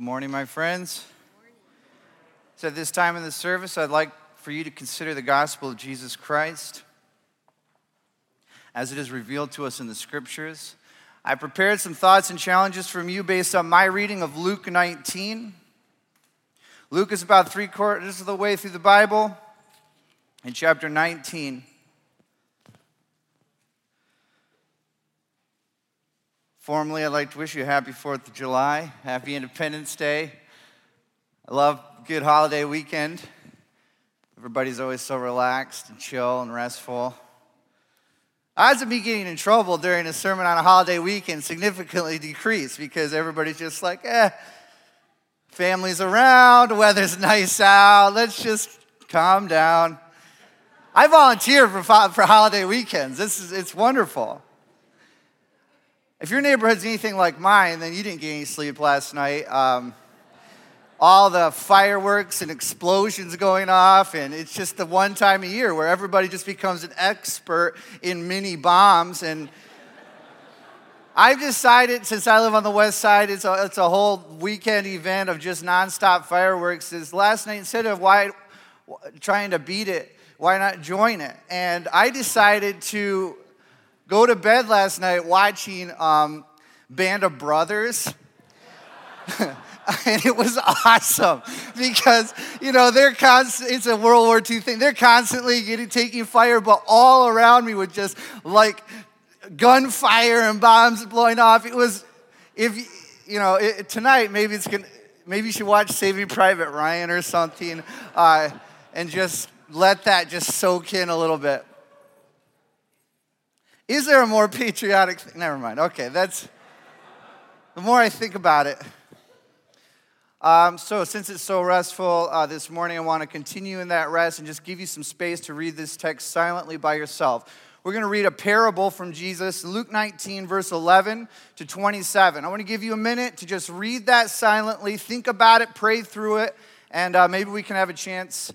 Good morning, my friends. So, at this time in the service, I'd like for you to consider the gospel of Jesus Christ as it is revealed to us in the scriptures. I prepared some thoughts and challenges from you based on my reading of Luke 19. Luke is about three quarters of the way through the Bible in chapter 19. Formally, I'd like to wish you a happy 4th of July, happy Independence Day. I love good holiday weekend. Everybody's always so relaxed and chill and restful. Odds of me getting in trouble during a sermon on a holiday weekend significantly decrease because everybody's just like, eh, family's around, weather's nice out, let's just calm down. I volunteer for, for holiday weekends. This is, it's wonderful. If your neighborhood's anything like mine, then you didn't get any sleep last night. Um, all the fireworks and explosions going off, and it's just the one time a year where everybody just becomes an expert in mini bombs. And I've decided, since I live on the west side, it's a, it's a whole weekend event of just nonstop fireworks. Is last night, instead of why, trying to beat it, why not join it? And I decided to go to bed last night watching um, Band of Brothers. and it was awesome because you know they're constant it's a world war ii thing. They're constantly getting taking fire but all around me was just like gunfire and bombs blowing off. It was if you know it, tonight maybe it's gonna maybe you should watch saving private ryan or something uh, and just let that just soak in a little bit is there a more patriotic thing? Never mind. Okay, that's the more I think about it. Um, so, since it's so restful uh, this morning, I want to continue in that rest and just give you some space to read this text silently by yourself. We're going to read a parable from Jesus, Luke 19, verse 11 to 27. I want to give you a minute to just read that silently, think about it, pray through it, and uh, maybe we can have a chance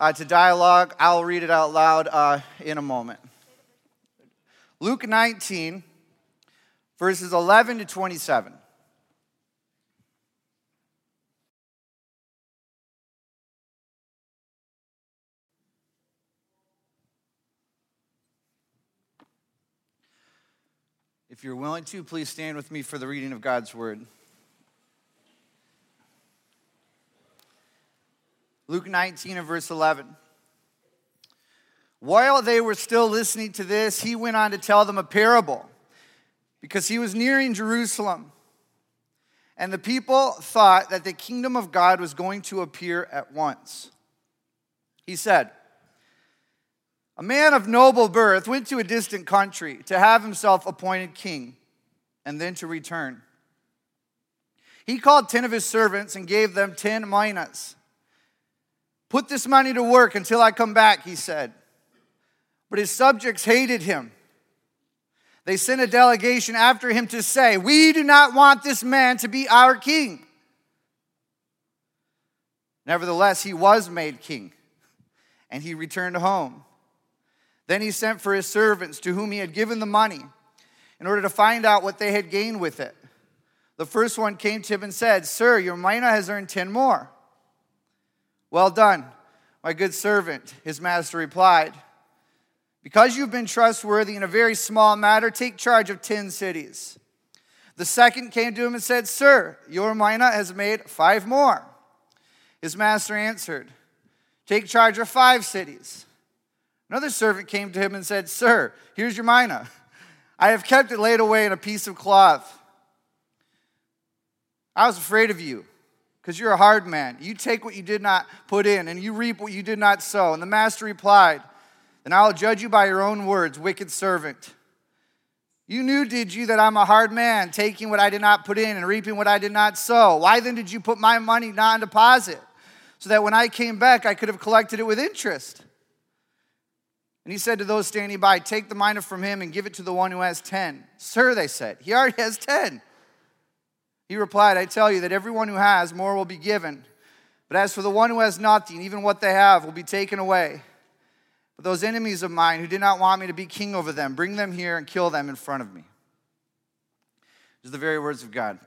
uh, to dialogue. I'll read it out loud uh, in a moment. Luke 19, verses 11 to 27. If you're willing to, please stand with me for the reading of God's word. Luke 19 and verse 11. While they were still listening to this, he went on to tell them a parable because he was nearing Jerusalem. And the people thought that the kingdom of God was going to appear at once. He said, A man of noble birth went to a distant country to have himself appointed king and then to return. He called 10 of his servants and gave them 10 minas. Put this money to work until I come back, he said. But his subjects hated him. They sent a delegation after him to say, We do not want this man to be our king. Nevertheless, he was made king, and he returned home. Then he sent for his servants to whom he had given the money in order to find out what they had gained with it. The first one came to him and said, Sir, your mina has earned ten more. Well done, my good servant, his master replied. Because you've been trustworthy in a very small matter, take charge of 10 cities. The second came to him and said, Sir, your mina has made five more. His master answered, Take charge of five cities. Another servant came to him and said, Sir, here's your mina. I have kept it laid away in a piece of cloth. I was afraid of you because you're a hard man. You take what you did not put in, and you reap what you did not sow. And the master replied, and I'll judge you by your own words, wicked servant. You knew, did you, that I'm a hard man, taking what I did not put in and reaping what I did not sow? Why then did you put my money not non deposit? So that when I came back, I could have collected it with interest. And he said to those standing by, Take the mina from him and give it to the one who has 10. Sir, they said, he already has 10. He replied, I tell you that everyone who has, more will be given. But as for the one who has nothing, even what they have will be taken away. But those enemies of mine who did not want me to be king over them, bring them here and kill them in front of me. These are the very words of God.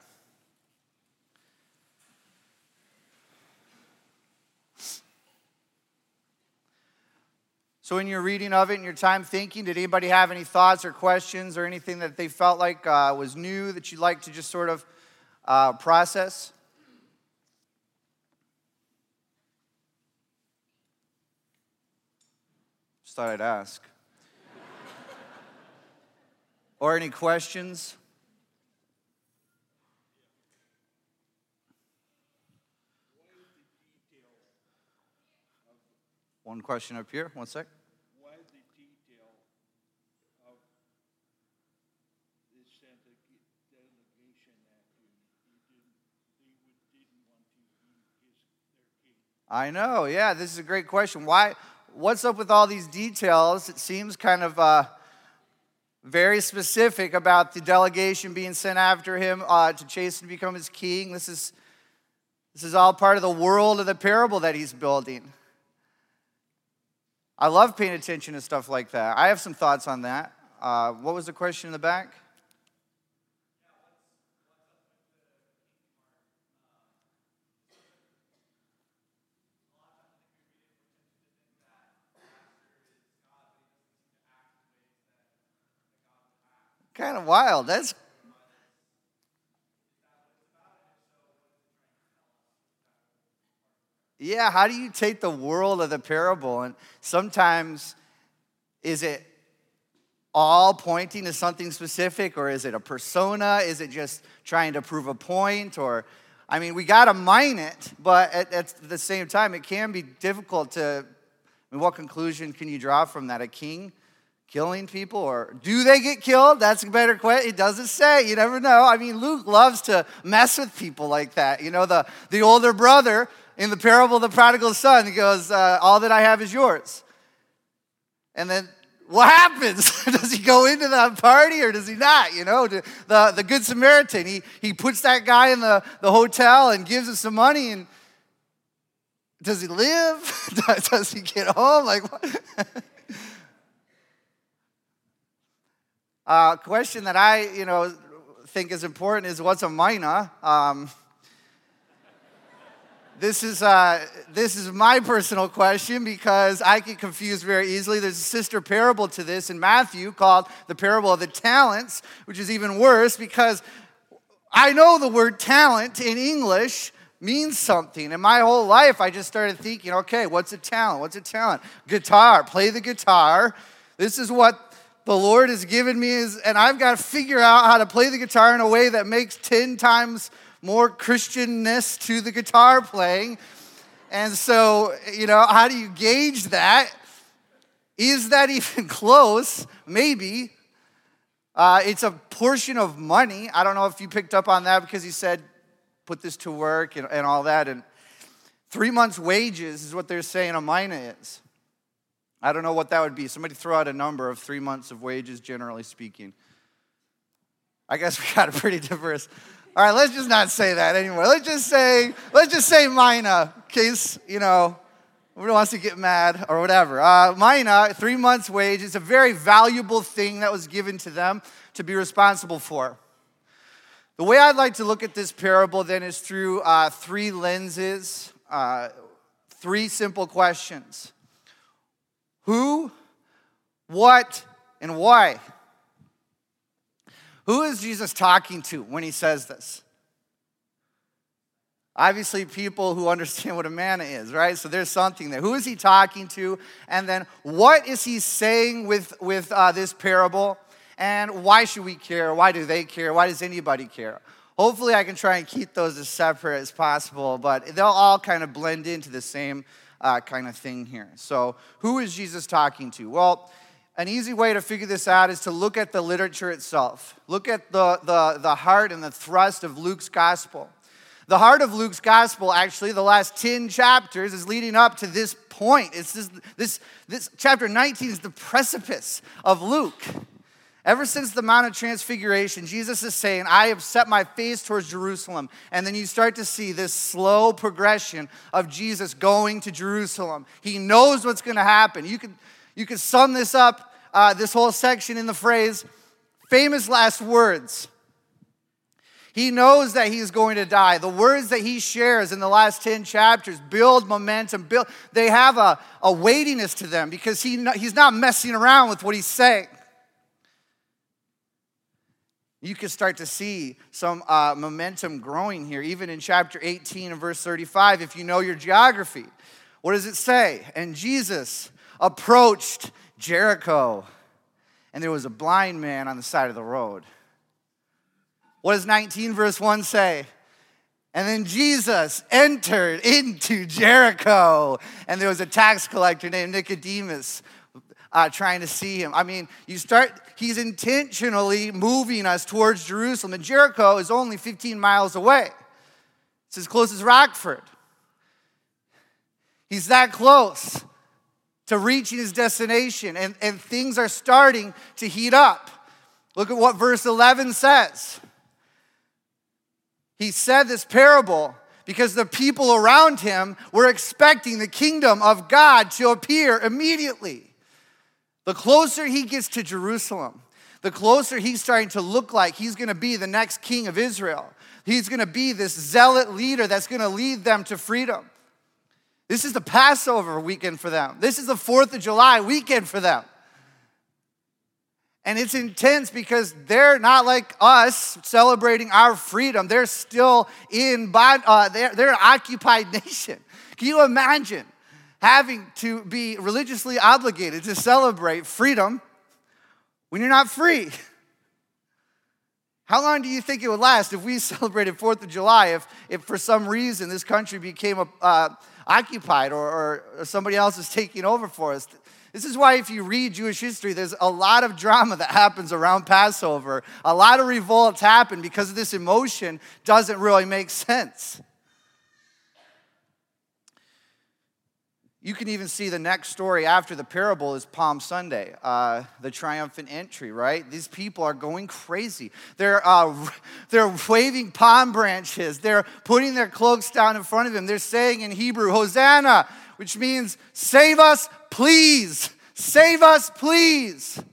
So, in your reading of it and your time thinking, did anybody have any thoughts or questions or anything that they felt like uh, was new that you'd like to just sort of uh, process? Just thought I'd ask. or any questions? One question up here. One sec. Why the detail of this delegation after they didn't want to be their king? I know. Yeah, this is a great question. Why? What's up with all these details? It seems kind of uh, very specific about the delegation being sent after him uh, to chase and become his king. This is this is all part of the world of the parable that he's building. I love paying attention to stuff like that. I have some thoughts on that. Uh, what was the question in the back? Kind of wild. That's Yeah, how do you take the world of the parable and sometimes is it all pointing to something specific or is it a persona? Is it just trying to prove a point or I mean, we got to mine it, but at, at, the same time, it can be difficult to. I mean, what conclusion can you draw from that? A king killing people, or do they get killed? That's a better question. It doesn't say. You never know. I mean, Luke loves to mess with people like that. You know, the, the older brother in the parable of the prodigal son, he goes, uh, All that I have is yours. And then what happens? does he go into that party or does he not? You know, the, the Good Samaritan, he, he puts that guy in the, the hotel and gives him some money and does he live? does he get home? Like, what? uh, question that I, you know, think is important is what's a mina? Um, this is, uh, this is my personal question because I get confused very easily. There's a sister parable to this in Matthew called the parable of the talents, which is even worse because I know the word talent in English means something. And my whole life, I just started thinking, okay, what's a talent? What's a talent? Guitar, play the guitar. This is what the Lord has given me, is, and I've got to figure out how to play the guitar in a way that makes 10 times more Christianness to the guitar playing. And so, you know, how do you gauge that? Is that even close? Maybe. Uh, it's a portion of money. I don't know if you picked up on that because he said, put this to work and, and all that. And three months' wages is what they're saying a mina is. I don't know what that would be. Somebody throw out a number of three months of wages, generally speaking. I guess we got a pretty diverse all right, let's just not say that anymore. Let's just say, let's just say mina, in case, you know, nobody wants to get mad or whatever. Uh, mina, three months' wage, is a very valuable thing that was given to them to be responsible for. The way I'd like to look at this parable then is through uh, three lenses, uh, three simple questions Who, what, and why? Who is Jesus talking to when he says this? Obviously, people who understand what a manna is, right? So there's something there. Who is he talking to? And then what is he saying with, with uh, this parable? And why should we care? Why do they care? Why does anybody care? Hopefully, I can try and keep those as separate as possible, but they'll all kind of blend into the same uh, kind of thing here. So, who is Jesus talking to? Well, an easy way to figure this out is to look at the literature itself. Look at the, the, the heart and the thrust of Luke's gospel. The heart of Luke's gospel, actually, the last 10 chapters, is leading up to this point. It's this, this, this chapter 19 is the precipice of Luke. Ever since the Mount of Transfiguration, Jesus is saying, I have set my face towards Jerusalem. And then you start to see this slow progression of Jesus going to Jerusalem. He knows what's going to happen. You can, you can sum this up uh, this whole section in the phrase famous last words. He knows that he's going to die. The words that he shares in the last 10 chapters build momentum. Build, they have a, a weightiness to them because he, he's not messing around with what he's saying. You can start to see some uh, momentum growing here, even in chapter 18 and verse 35, if you know your geography. What does it say? And Jesus approached Jericho, and there was a blind man on the side of the road. What does 19 verse 1 say? And then Jesus entered into Jericho, and there was a tax collector named Nicodemus uh, trying to see him. I mean, you start, he's intentionally moving us towards Jerusalem, and Jericho is only 15 miles away. It's as close as Rockford. He's that close to reaching his destination, and, and things are starting to heat up. Look at what verse 11 says. He said this parable because the people around him were expecting the kingdom of God to appear immediately. The closer he gets to Jerusalem, the closer he's starting to look like he's going to be the next king of Israel. He's going to be this zealot leader that's going to lead them to freedom. This is the Passover weekend for them. This is the 4th of July weekend for them. And it's intense because they're not like us celebrating our freedom. They're still in, uh, they're, they're an occupied nation. Can you imagine having to be religiously obligated to celebrate freedom when you're not free? How long do you think it would last if we celebrated 4th of July, if, if for some reason this country became uh, occupied or, or somebody else is taking over for us? This is why, if you read Jewish history, there's a lot of drama that happens around Passover. A lot of revolts happen because this emotion doesn't really make sense. You can even see the next story after the parable is Palm Sunday, uh, the triumphant entry, right? These people are going crazy. They're, uh, they're waving palm branches. They're putting their cloaks down in front of him. They're saying in Hebrew, Hosanna, which means save us, please. Save us, please.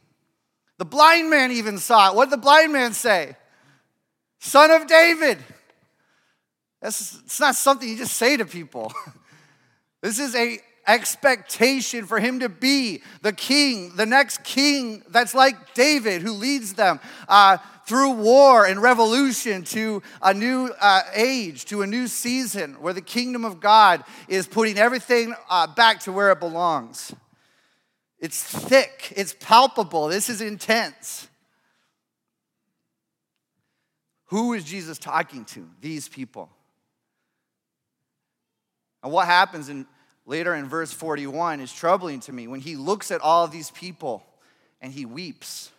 The blind man even saw it. What did the blind man say? Son of David. That's, it's not something you just say to people. This is a expectation for him to be the king, the next king that's like David, who leads them uh, through war and revolution to a new uh, age, to a new season where the kingdom of God is putting everything uh, back to where it belongs. It's thick, it's palpable, this is intense. Who is Jesus talking to? These people. And what happens in later in verse 41 is troubling to me when he looks at all these people and he weeps.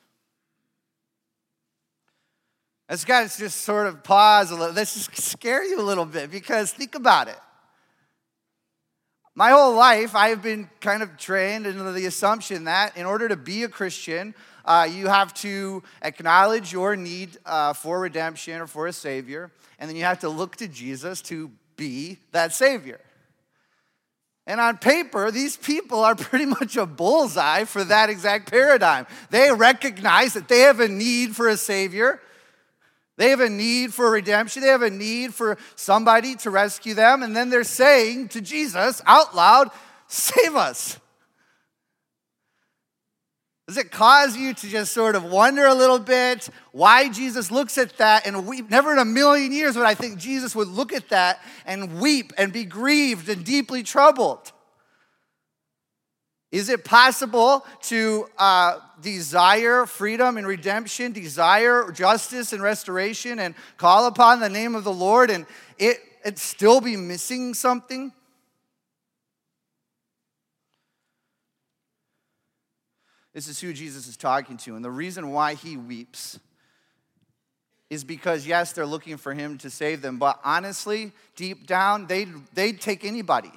Got to just sort of pause a little. Let's just scare you a little bit because think about it. My whole life, I have been kind of trained into the assumption that in order to be a Christian, uh, you have to acknowledge your need uh, for redemption or for a Savior, and then you have to look to Jesus to be that Savior. And on paper, these people are pretty much a bullseye for that exact paradigm. They recognize that they have a need for a Savior. They have a need for redemption. They have a need for somebody to rescue them. And then they're saying to Jesus out loud, Save us. Does it cause you to just sort of wonder a little bit why Jesus looks at that and weep? Never in a million years would I think Jesus would look at that and weep and be grieved and deeply troubled. Is it possible to uh, desire freedom and redemption, desire justice and restoration, and call upon the name of the Lord and it, it still be missing something? This is who Jesus is talking to. And the reason why he weeps is because, yes, they're looking for him to save them, but honestly, deep down, they'd, they'd take anybody.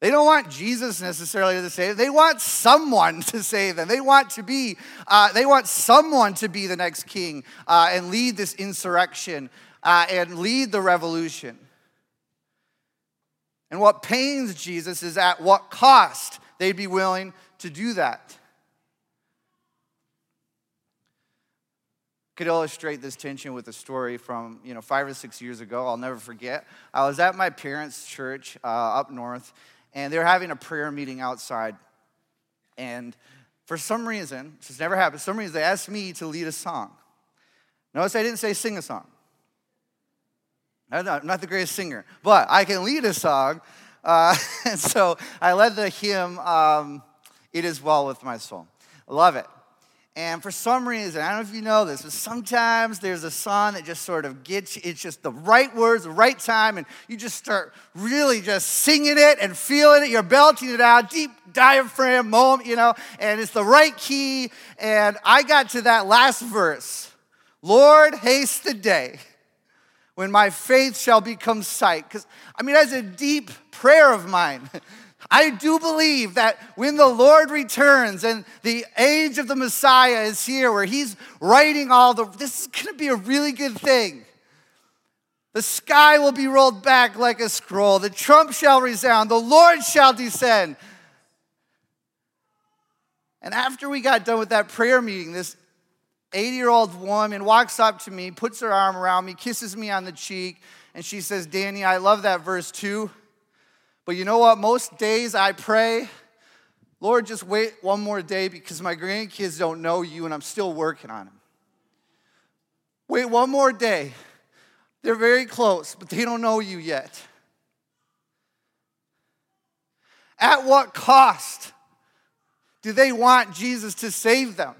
They don't want Jesus necessarily to save them. They want someone to save them. They want to be, uh, they want someone to be the next king uh, and lead this insurrection uh, and lead the revolution. And what pains Jesus is at what cost they'd be willing to do that. Could illustrate this tension with a story from you know five or six years ago. I'll never forget. I was at my parents' church uh, up north, and they were having a prayer meeting outside. And for some reason, this has never happened. Some reason, they asked me to lead a song. Notice I didn't say sing a song. I'm not, I'm not the greatest singer, but I can lead a song. Uh, and so I led the hymn, um, It Is Well With My Soul. I love it. And for some reason, I don't know if you know this, but sometimes there's a song that just sort of gets you, it's just the right words, the right time, and you just start really just singing it and feeling it. You're belting it out, deep diaphragm moment, you know, and it's the right key. And I got to that last verse Lord, haste the day when my faith shall become sight. Because, I mean, that's a deep prayer of mine. I do believe that when the Lord returns and the age of the Messiah is here, where he's writing all the, this is going to be a really good thing. The sky will be rolled back like a scroll, the trump shall resound, the Lord shall descend. And after we got done with that prayer meeting, this 80 year old woman walks up to me, puts her arm around me, kisses me on the cheek, and she says, Danny, I love that verse too. But you know what? Most days I pray, Lord, just wait one more day because my grandkids don't know you and I'm still working on them. Wait one more day. They're very close, but they don't know you yet. At what cost do they want Jesus to save them?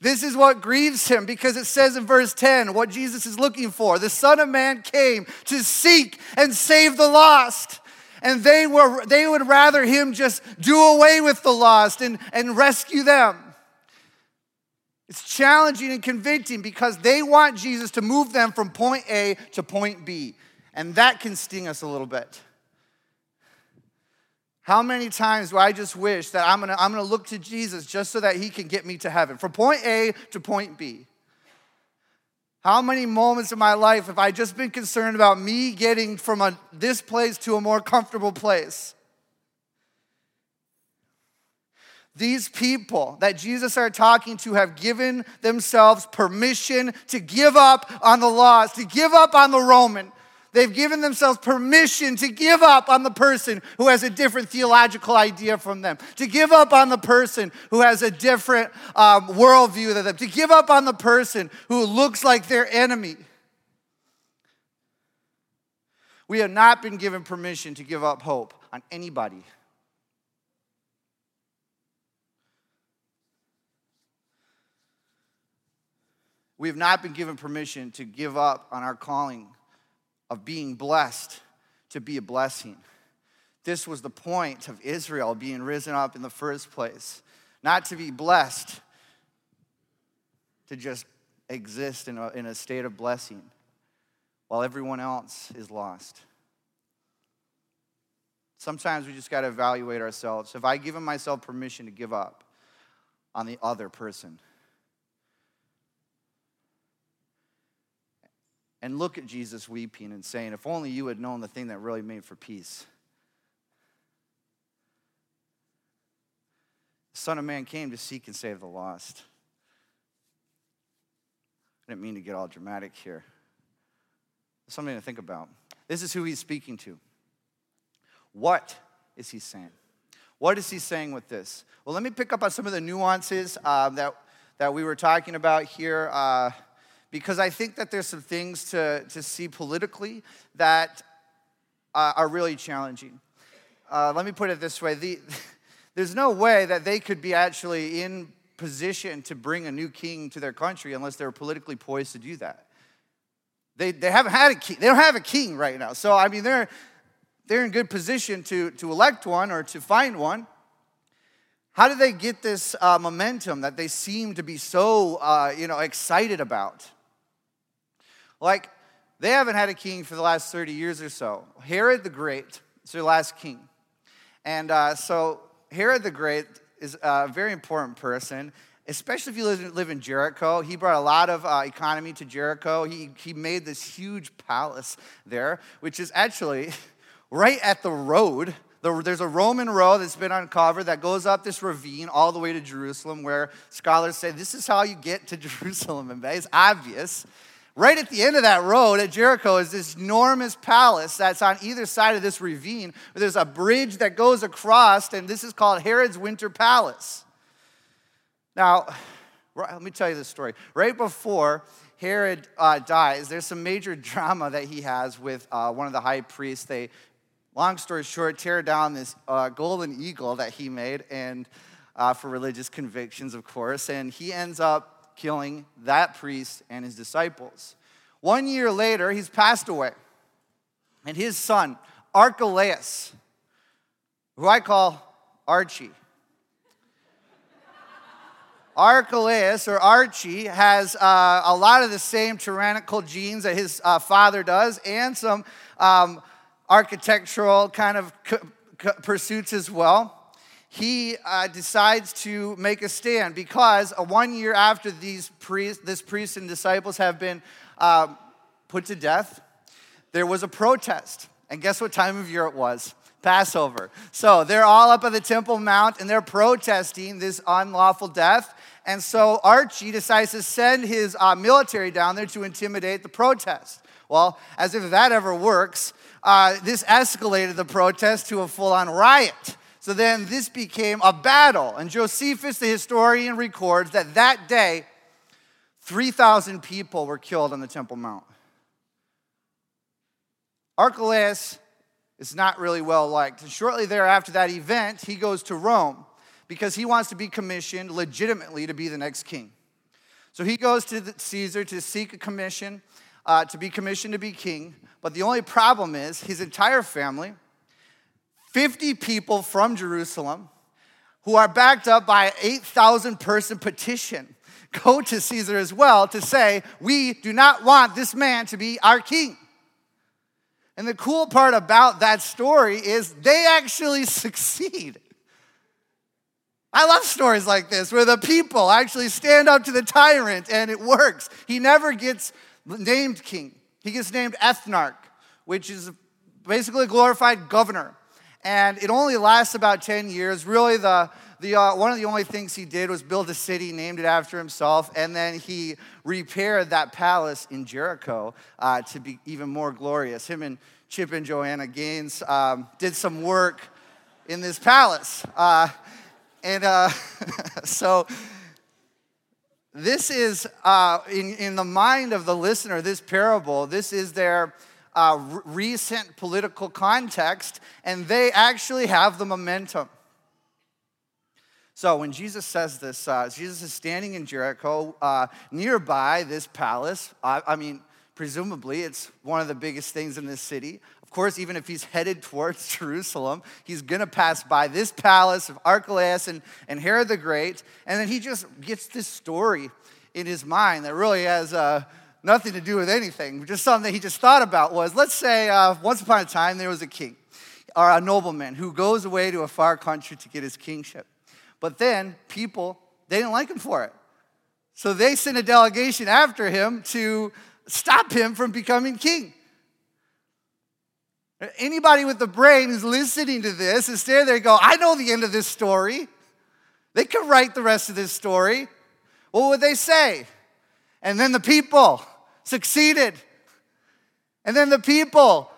This is what grieves him because it says in verse 10 what Jesus is looking for. The Son of Man came to seek and save the lost and they, were, they would rather him just do away with the lost and, and rescue them. It's challenging and convicting because they want Jesus to move them from point A to point B. And that can sting us a little bit. How many times do I just wish that I'm gonna, I'm gonna look to Jesus just so that he can get me to heaven, from point A to point B? How many moments in my life have I just been concerned about me getting from a, this place to a more comfortable place? These people that Jesus are talking to have given themselves permission to give up on the laws, to give up on the Roman, They've given themselves permission to give up on the person who has a different theological idea from them, to give up on the person who has a different um, worldview than them, to give up on the person who looks like their enemy. We have not been given permission to give up hope on anybody. We have not been given permission to give up on our calling of being blessed to be a blessing. This was the point of Israel being risen up in the first place. Not to be blessed, to just exist in a, in a state of blessing while everyone else is lost. Sometimes we just got to evaluate ourselves. Have I given myself permission to give up on the other person? And look at Jesus weeping and saying, If only you had known the thing that really made for peace. The Son of Man came to seek and save the lost. I didn't mean to get all dramatic here. It's Something to think about. This is who he's speaking to. What is he saying? What is he saying with this? Well, let me pick up on some of the nuances uh, that, that we were talking about here. Uh, because I think that there's some things to, to see politically that uh, are really challenging. Uh, let me put it this way the, there's no way that they could be actually in position to bring a new king to their country unless they're politically poised to do that. They, they haven't had a king, they don't have a king right now. So, I mean, they're, they're in good position to, to elect one or to find one. How do they get this uh, momentum that they seem to be so, uh, you know, excited about? Like, they haven't had a king for the last 30 years or so. Herod the Great is their last king. And uh, so, Herod the Great is a very important person, especially if you live, live in Jericho. He brought a lot of uh, economy to Jericho. He, he made this huge palace there, which is actually right at the road The, there's a Roman road that's been uncovered that goes up this ravine all the way to Jerusalem, where scholars say this is how you get to Jerusalem. And it's obvious. Right at the end of that road at Jericho is this enormous palace that's on either side of this ravine. There's a bridge that goes across, and this is called Herod's Winter Palace. Now, let me tell you this story. Right before Herod uh, dies, there's some major drama that he has with uh, one of the high priests. They, long story short, tear down this uh, golden eagle that he made, and uh, for religious convictions, of course, and he ends up killing that priest and his disciples. One year later, he's passed away. And his son, Archelaus, who I call Archie, Archelaus or Archie has uh, a lot of the same tyrannical genes that his uh, father does and some um, architectural kind of c- c- pursuits as well he uh, decides to make a stand because uh, one year after these priests, this priest and disciples have been uh, put to death, there was a protest. And guess what time of year it was? Passover. So they're all up at the Temple Mount and they're protesting this unlawful death. And so Archie decides to send his uh, military down there to intimidate the protest. Well, as if that ever works, uh, this escalated the protest to a full on riot. So then this became a battle. And Josephus, the historian, records that that day, 3,000 people were killed on the Temple Mount. Archelaus is not really well liked. And shortly thereafter that event, he goes to Rome because he wants to be commissioned legitimately to be the next king. So he goes to Caesar to seek a commission, uh, to be commissioned to be king. But the only problem is his entire family, 50 people from Jerusalem who are backed up by an 8,000 person petition go to Caesar as well to say, We do not want this man to be our king. And the cool part about that story is they actually succeed. I love stories like this where the people actually stand up to the tyrant and it works. He never gets named king, he gets named ethnarch, which is basically a glorified governor and it only lasts about 10 years. Really, the, the, uh, one of the only things he did was build a city, named it after himself, and then he repaired that palace in Jericho uh, to be even more glorious. Him and Chip and Joanna Gaines um, did some work in this palace. Uh, and uh, so, this is, uh, in, in the mind of the listener, this parable, this is their uh, recent political context, and they actually have the momentum. So when Jesus says this, uh, Jesus is standing in Jericho uh, nearby this palace. I, I mean, presumably it's one of the biggest things in this city. Of course, even if he's headed towards Jerusalem, he's gonna pass by this palace of Archelaus and, and Herod the Great, and then he just gets this story in his mind that really has uh, nothing to do with anything. Just something that he just thought about was let's say uh, once upon a time there was a king or a nobleman who goes away to a far country to get his kingship. But then people, they didn't like him for it. So they sent a delegation after him to stop him from becoming king. Anybody with the brain who's listening to this is standing there and go, I know the end of this story. They could write the rest of this story. What would they say? And then the people succeeded. And then the people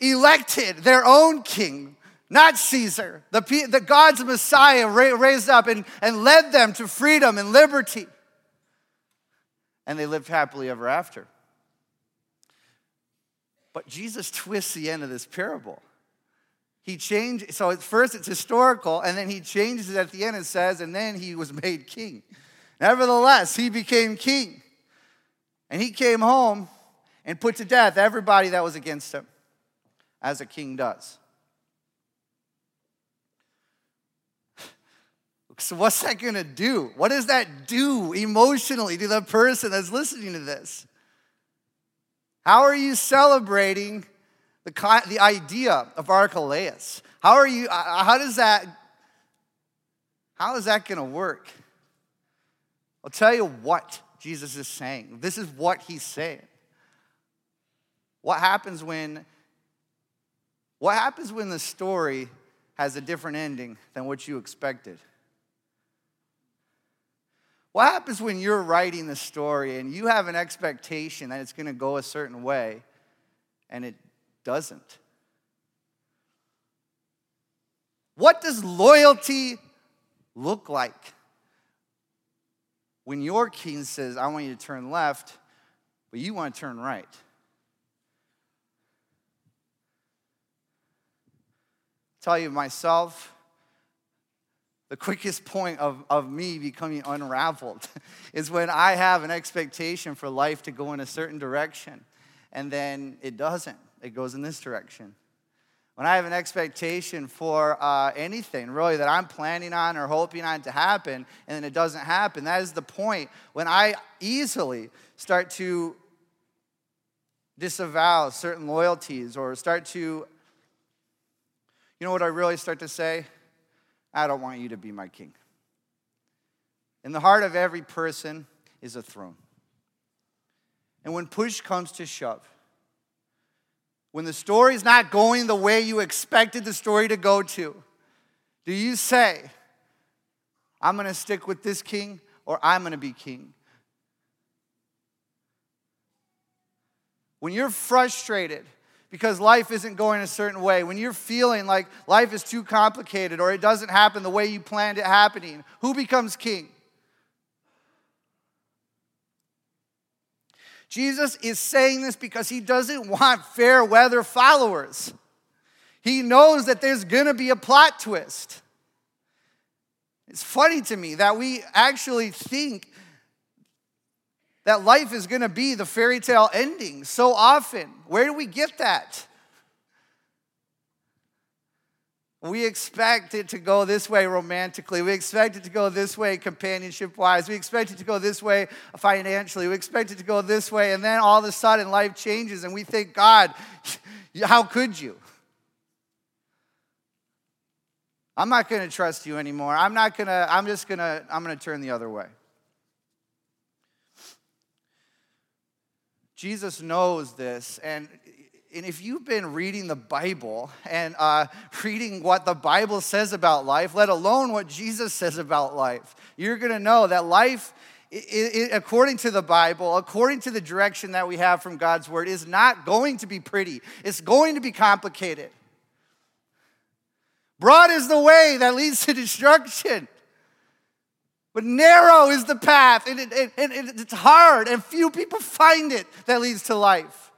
elected their own king, not Caesar. The, the God's Messiah raised up and, and led them to freedom and liberty. And they lived happily ever after. But Jesus twists the end of this parable. He changed, so at first it's historical, and then he changes it at the end and says, and then he was made king. Nevertheless, he became king. And he came home and put to death everybody that was against him, as a king does. So, what's that gonna do? What does that do emotionally to the person that's listening to this? How are you celebrating the, the idea of Archelaus? How are you, uh, how does that, how is that gonna work? I'll tell you what Jesus is saying. This is what he's saying. What happens when What happens when the story has a different ending than what you expected? What happens when you're writing the story and you have an expectation that it's going to go a certain way and it doesn't? What does loyalty look like when your king says, I want you to turn left, but you want to turn right? tell you myself, the quickest point of, of me becoming unraveled is when I have an expectation for life to go in a certain direction and then it doesn't. It goes in this direction. When I have an expectation for uh, anything really that I'm planning on or hoping on to happen and then it doesn't happen, that is the point when I easily start to disavow certain loyalties or start to you know what I really start to say? I don't want you to be my king. In the heart of every person is a throne. And when push comes to shove, when the story's not going the way you expected the story to go to, do you say, I'm going to stick with this king or I'm going to be king? When you're frustrated because life isn't going a certain way, when you're feeling like life is too complicated or it doesn't happen the way you planned it happening, who becomes king? Jesus is saying this because he doesn't want fair weather followers. He knows that there's gonna be a plot twist. It's funny to me that we actually think that life is going to be the fairy tale ending so often. Where do we get that? We expect it to go this way romantically. We expect it to go this way companionship wise. We expect it to go this way financially. We expect it to go this way. And then all of a sudden life changes and we think, God, how could you? I'm not going to trust you anymore. I'm not going to, I'm just going to, I'm going to turn the other way. Jesus knows this. And, and if you've been reading the Bible and uh, reading what the Bible says about life, let alone what Jesus says about life, you're going to know that life, it, it, according to the Bible, according to the direction that we have from God's Word, is not going to be pretty. It's going to be complicated. Broad is the way that leads to destruction. But narrow is the path, and, it, it, it's hard, and few people find it that leads to life.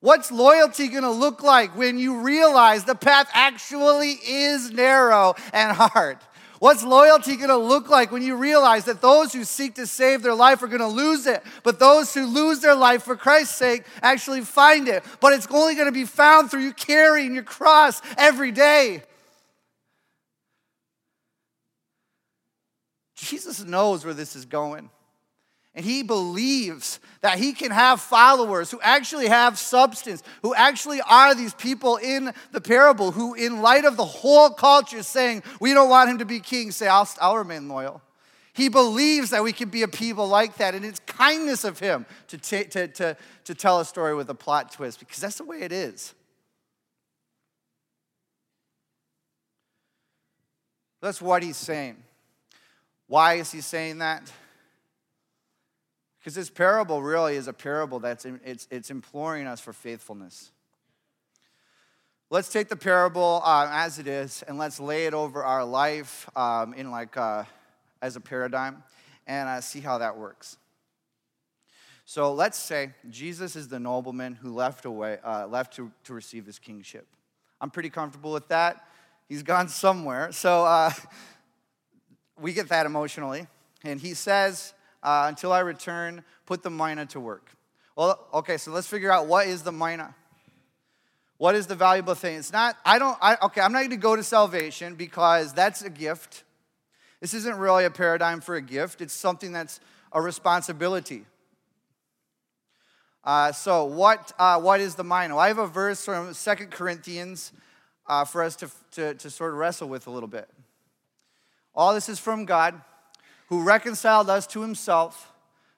What's loyalty gonna look like when you realize the path actually is narrow and hard? What's loyalty gonna look like when you realize that those who seek to save their life are gonna lose it, but those who lose their life for Christ's sake actually find it? But it's only gonna be found through you carrying your cross every day. Jesus knows where this is going. And he believes that he can have followers who actually have substance, who actually are these people in the parable, who, in light of the whole culture saying, we don't want him to be king, say, I'll, I'll remain loyal. He believes that we can be a people like that, and it's kindness of him to, ta- to, to, to tell a story with a plot twist, because that's the way it is. That's what he's saying. Why is he saying that? Because this parable really is a parable that's it's, it's imploring us for faithfulness. Let's take the parable uh, as it is and let's lay it over our life um, in like uh, as a paradigm and uh, see how that works. So let's say Jesus is the nobleman who left away, uh, left to, to receive his kingship. I'm pretty comfortable with that. He's gone somewhere. So we get that emotionally. And he says, uh, until I return, put the mina to work. Well, okay, so let's figure out what is the mina. What is the valuable thing? It's not, I don't, I, okay, I'm not going to go to salvation because that's a gift. This isn't really a paradigm for a gift, it's something that's a responsibility. Uh, so, what, uh, what is the mina? Well, I have a verse from Second Corinthians uh, for us to, to, to sort of wrestle with a little bit. All this is from God, who reconciled us to himself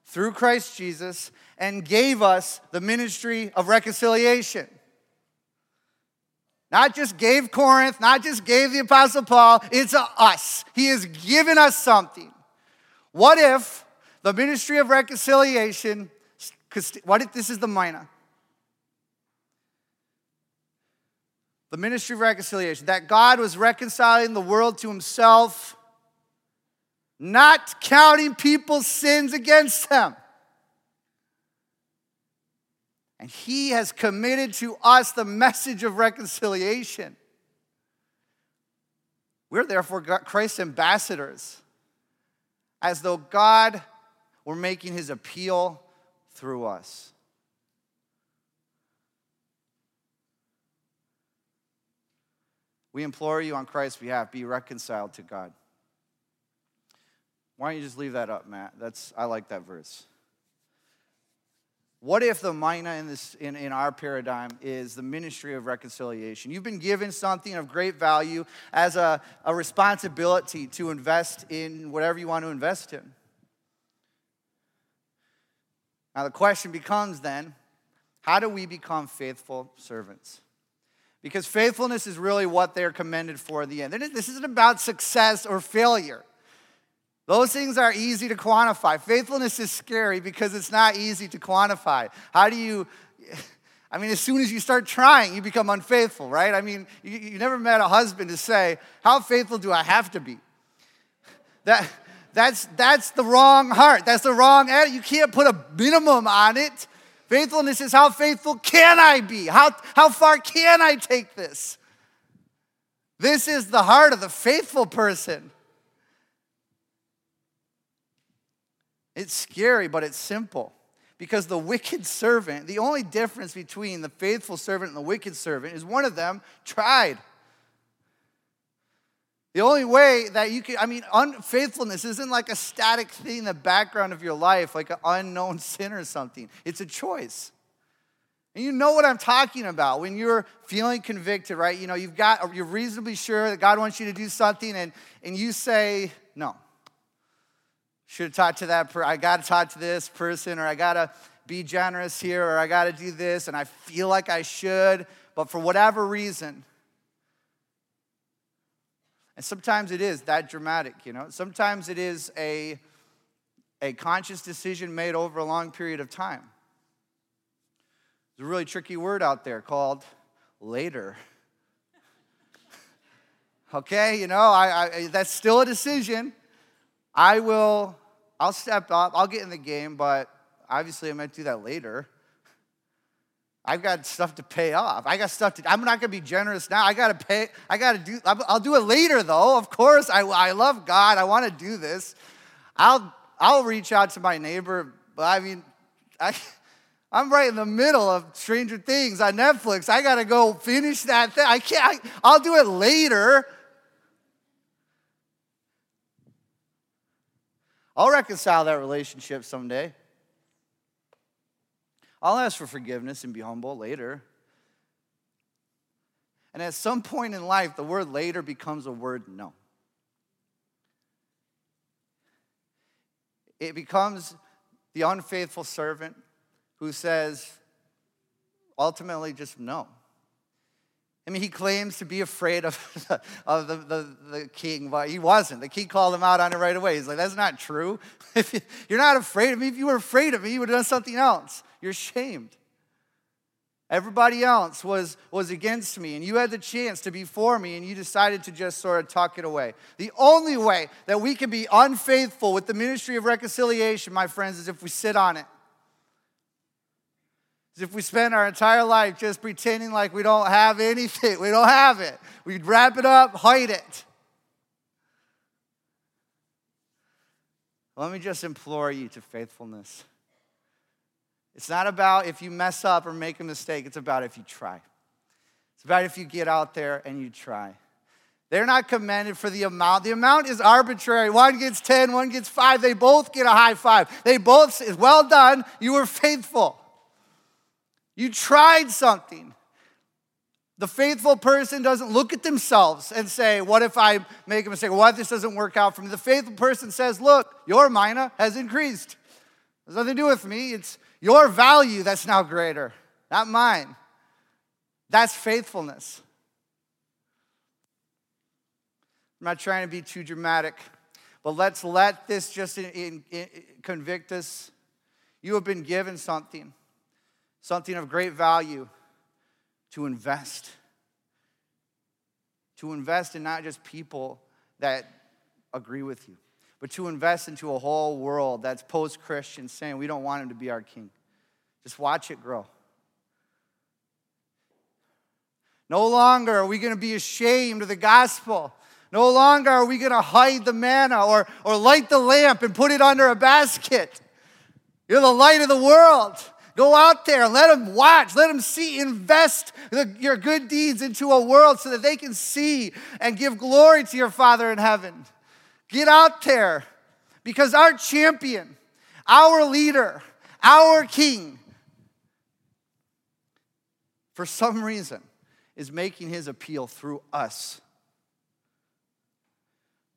through Christ Jesus and gave us the ministry of reconciliation. Not just gave Corinth, not just gave the Apostle Paul, it's us. He has given us something. What if the ministry of reconciliation, what if this is the mina? The ministry of reconciliation, that God was reconciling the world to himself, not counting people's sins against them. And he has committed to us the message of reconciliation. We're therefore Christ's ambassadors, as though God were making his appeal through us. We implore you on Christ's behalf, be reconciled to God. Why don't you just leave that up, Matt? That's I like that verse. What if the mina in, this, in, in our paradigm is the ministry of reconciliation? You've been given something of great value as a, a responsibility to invest in whatever you want to invest in. Now, the question becomes then how do we become faithful servants? Because faithfulness is really what they're commended for in the end. This isn't about success or failure. Those things are easy to quantify. Faithfulness is scary because it's not easy to quantify. How do you, I mean, as soon as you start trying, you become unfaithful, right? I mean, you, you never met a husband to say, How faithful do I have to be? That, that's, that's the wrong heart. That's the wrong attitude. You can't put a minimum on it. Faithfulness is how faithful can I be? How, how far can I take this? This is the heart of the faithful person. It's scary, but it's simple. Because the wicked servant, the only difference between the faithful servant and the wicked servant is one of them tried. The only way that you can, I mean, unfaithfulness isn't like a static thing in the background of your life, like an unknown sin or something. It's a choice. And you know what I'm talking about when you're feeling convicted, right? You know, you've got, you're reasonably sure that God wants you to do something, and, and you say, no, should have talked to that person. I got to talk to this person, or I got to be generous here, or I got to do this, and I feel like I should, but for whatever reason. And sometimes it is that dramatic, you know. Sometimes it is a, a conscious decision made over a long period of time. There's a really tricky word out there called later. okay, you know, I, I, that's still a decision. I will I'll step up, I'll get in the game, but obviously I might do that later. I've got stuff to pay off. I got stuff to, I'm not gonna be generous now. I gotta pay, I gotta do, I'll do it later though. Of course, I, I love God. I wanna do this. I'll, I'll reach out to my neighbor, but I mean, I, I'm right in the middle of Stranger Things on Netflix. I gotta go finish that thing. I can't, I, I'll do it later. I'll reconcile that relationship someday. I'll ask for forgiveness and be humble later. And at some point in life, the word later becomes a word no. It becomes the unfaithful servant who says, ultimately, just no. I mean, he claims to be afraid of, the, of the, the, the, king, but he wasn't. The king called him out on it right away. He's like, that's not true. If you're not afraid of me, if you were afraid of me, you would have done something else. You're ashamed. Everybody else was, was against me, and you had the chance to be for me, and you decided to just sort of tuck it away. The only way that we can be unfaithful with the ministry of reconciliation, my friends, is if we sit on it if we spend our entire life just pretending like we don't have anything, we don't have it. We'd wrap it up, hide it. Let me just implore you to faithfulness. It's not about if you mess up or make a mistake, it's about if you try. It's about if you get out there and you try. They're not commended for the amount. The amount is arbitrary. One gets 10, one gets 5. They both get a high five. They both say, Well done, you were faithful. You tried something. The faithful person doesn't look at themselves and say, What if I make a mistake? What if this doesn't work out for me? The faithful person says, Look, your mina has increased. Has nothing to do with me. It's your value that's now greater, not mine. That's faithfulness. I'm not trying to be too dramatic, but let's let this just in, in, in, convict us. You have been given something, something of great value to invest. To invest in not just people that agree with you, but to invest into a whole world that's post Christian saying we don't want him to be our king. Just watch it grow. No longer are we going to be ashamed of the gospel. No longer are we going to hide the manna or, or light the lamp and put it under a basket. You're the light of the world. Go out there let them watch, let them see, invest the, your good deeds into a world so that they can see and give glory to your Father in heaven. Get out there because our champion, our leader, our king, for some reason, is making his appeal through us.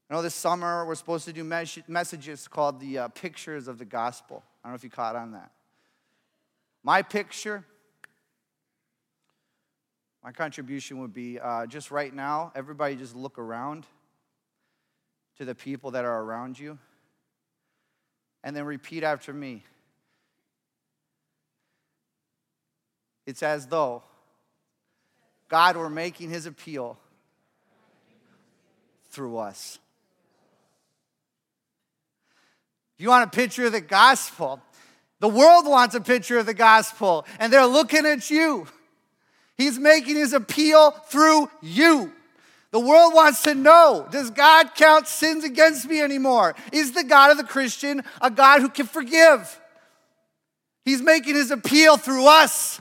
I know this summer we're supposed to do messages called the uh, Pictures of the Gospel. I don't know if you caught on that. My picture, my contribution would be uh, just right now, everybody just look around to the people that are around you and then repeat after me. It's as though God were making his appeal through us. You want a picture of the gospel, the world wants a picture of the gospel, and they're looking at you. He's making his appeal through you. The world wants to know Does God count sins against me anymore? Is the God of the Christian a God who can forgive? He's making his appeal through us,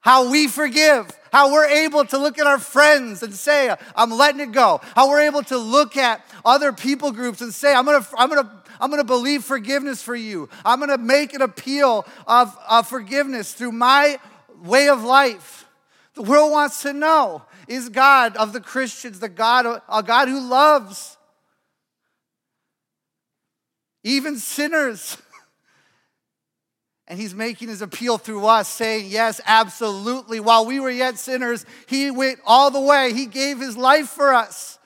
how we forgive, how we're able to look at our friends and say, I'm letting it go, how we're able to look at other people groups and say, I'm gonna, I'm gonna I'm going to believe forgiveness for you. I'm going to make an appeal of, of forgiveness through my way of life. The world wants to know is God of the Christians, the God, a God who loves even sinners. And he's making his appeal through us, saying, Yes, absolutely. While we were yet sinners, he went all the way. He gave his life for us.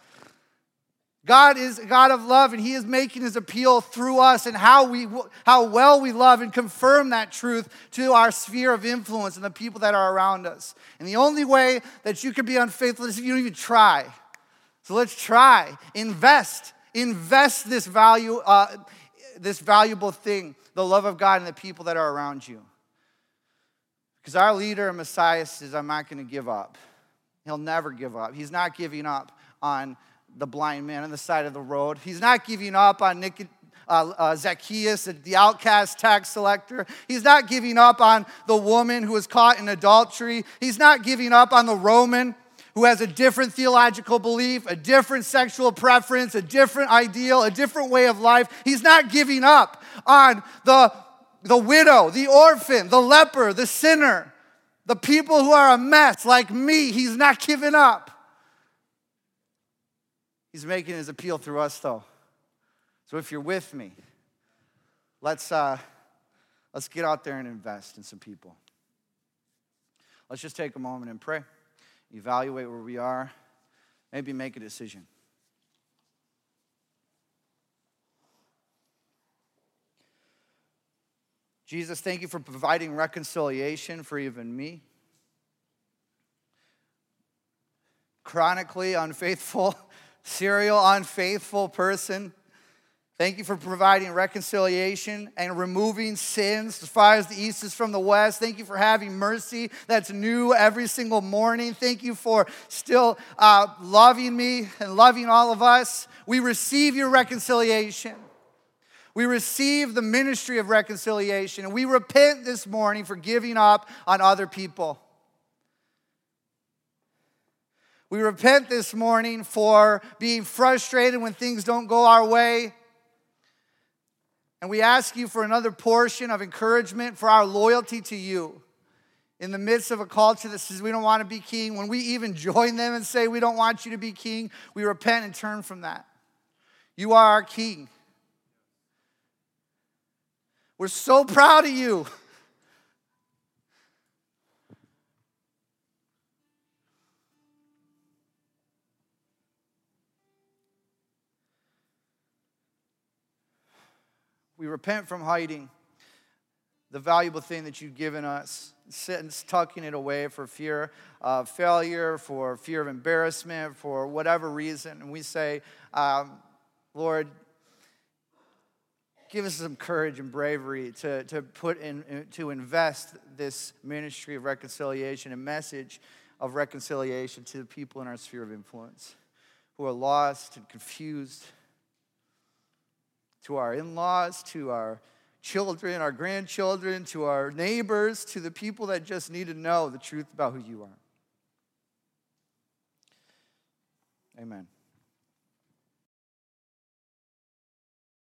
God is God of love, and He is making His appeal through us and how, we, how well we love and confirm that truth to our sphere of influence and the people that are around us. And the only way that you can be unfaithful is if you don't even try. So let's try. Invest. Invest this value, uh, this valuable thing, the love of God and the people that are around you. Because our leader and Messiah says, I'm not going to give up. He'll never give up. He's not giving up on the blind man on the side of the road. He's not giving up on Nick, uh, uh, Zacchaeus, the outcast tax collector. He's not giving up on the woman who was caught in adultery. He's not giving up on the Roman who has a different theological belief, a different sexual preference, a different ideal, a different way of life. He's not giving up on the, the widow, the orphan, the leper, the sinner, the people who are a mess like me. He's not giving up. He's making his appeal through us, though. So if you're with me, let's, uh, let's get out there and invest in some people. Let's just take a moment and pray, evaluate where we are, maybe make a decision. Jesus, thank you for providing reconciliation for even me. Chronically unfaithful serial unfaithful person. Thank you for providing reconciliation and removing sins as far as the east is from the west. Thank you for having mercy that's new every single morning. Thank you for still uh, loving me and loving all of us. We receive your reconciliation. We receive the ministry of reconciliation. And we repent this morning for giving up on other people. We repent this morning for being frustrated when things don't go our way. And we ask you for another portion of encouragement for our loyalty to you. In the midst of a culture that says we don't want to be king, when we even join them and say we don't want you to be king, we repent and turn from that. You are our king. We're so proud of you. We repent from hiding the valuable thing that you've given us, sitting, tucking it away for fear of failure, for fear of embarrassment, for whatever reason. And we say, um, Lord, give us some courage and bravery to, to put in, to invest this ministry of reconciliation, and message of reconciliation to the people in our sphere of influence who are lost and confused, to our in laws, to our children, our grandchildren, to our neighbors, to the people that just need to know the truth about who you are. Amen.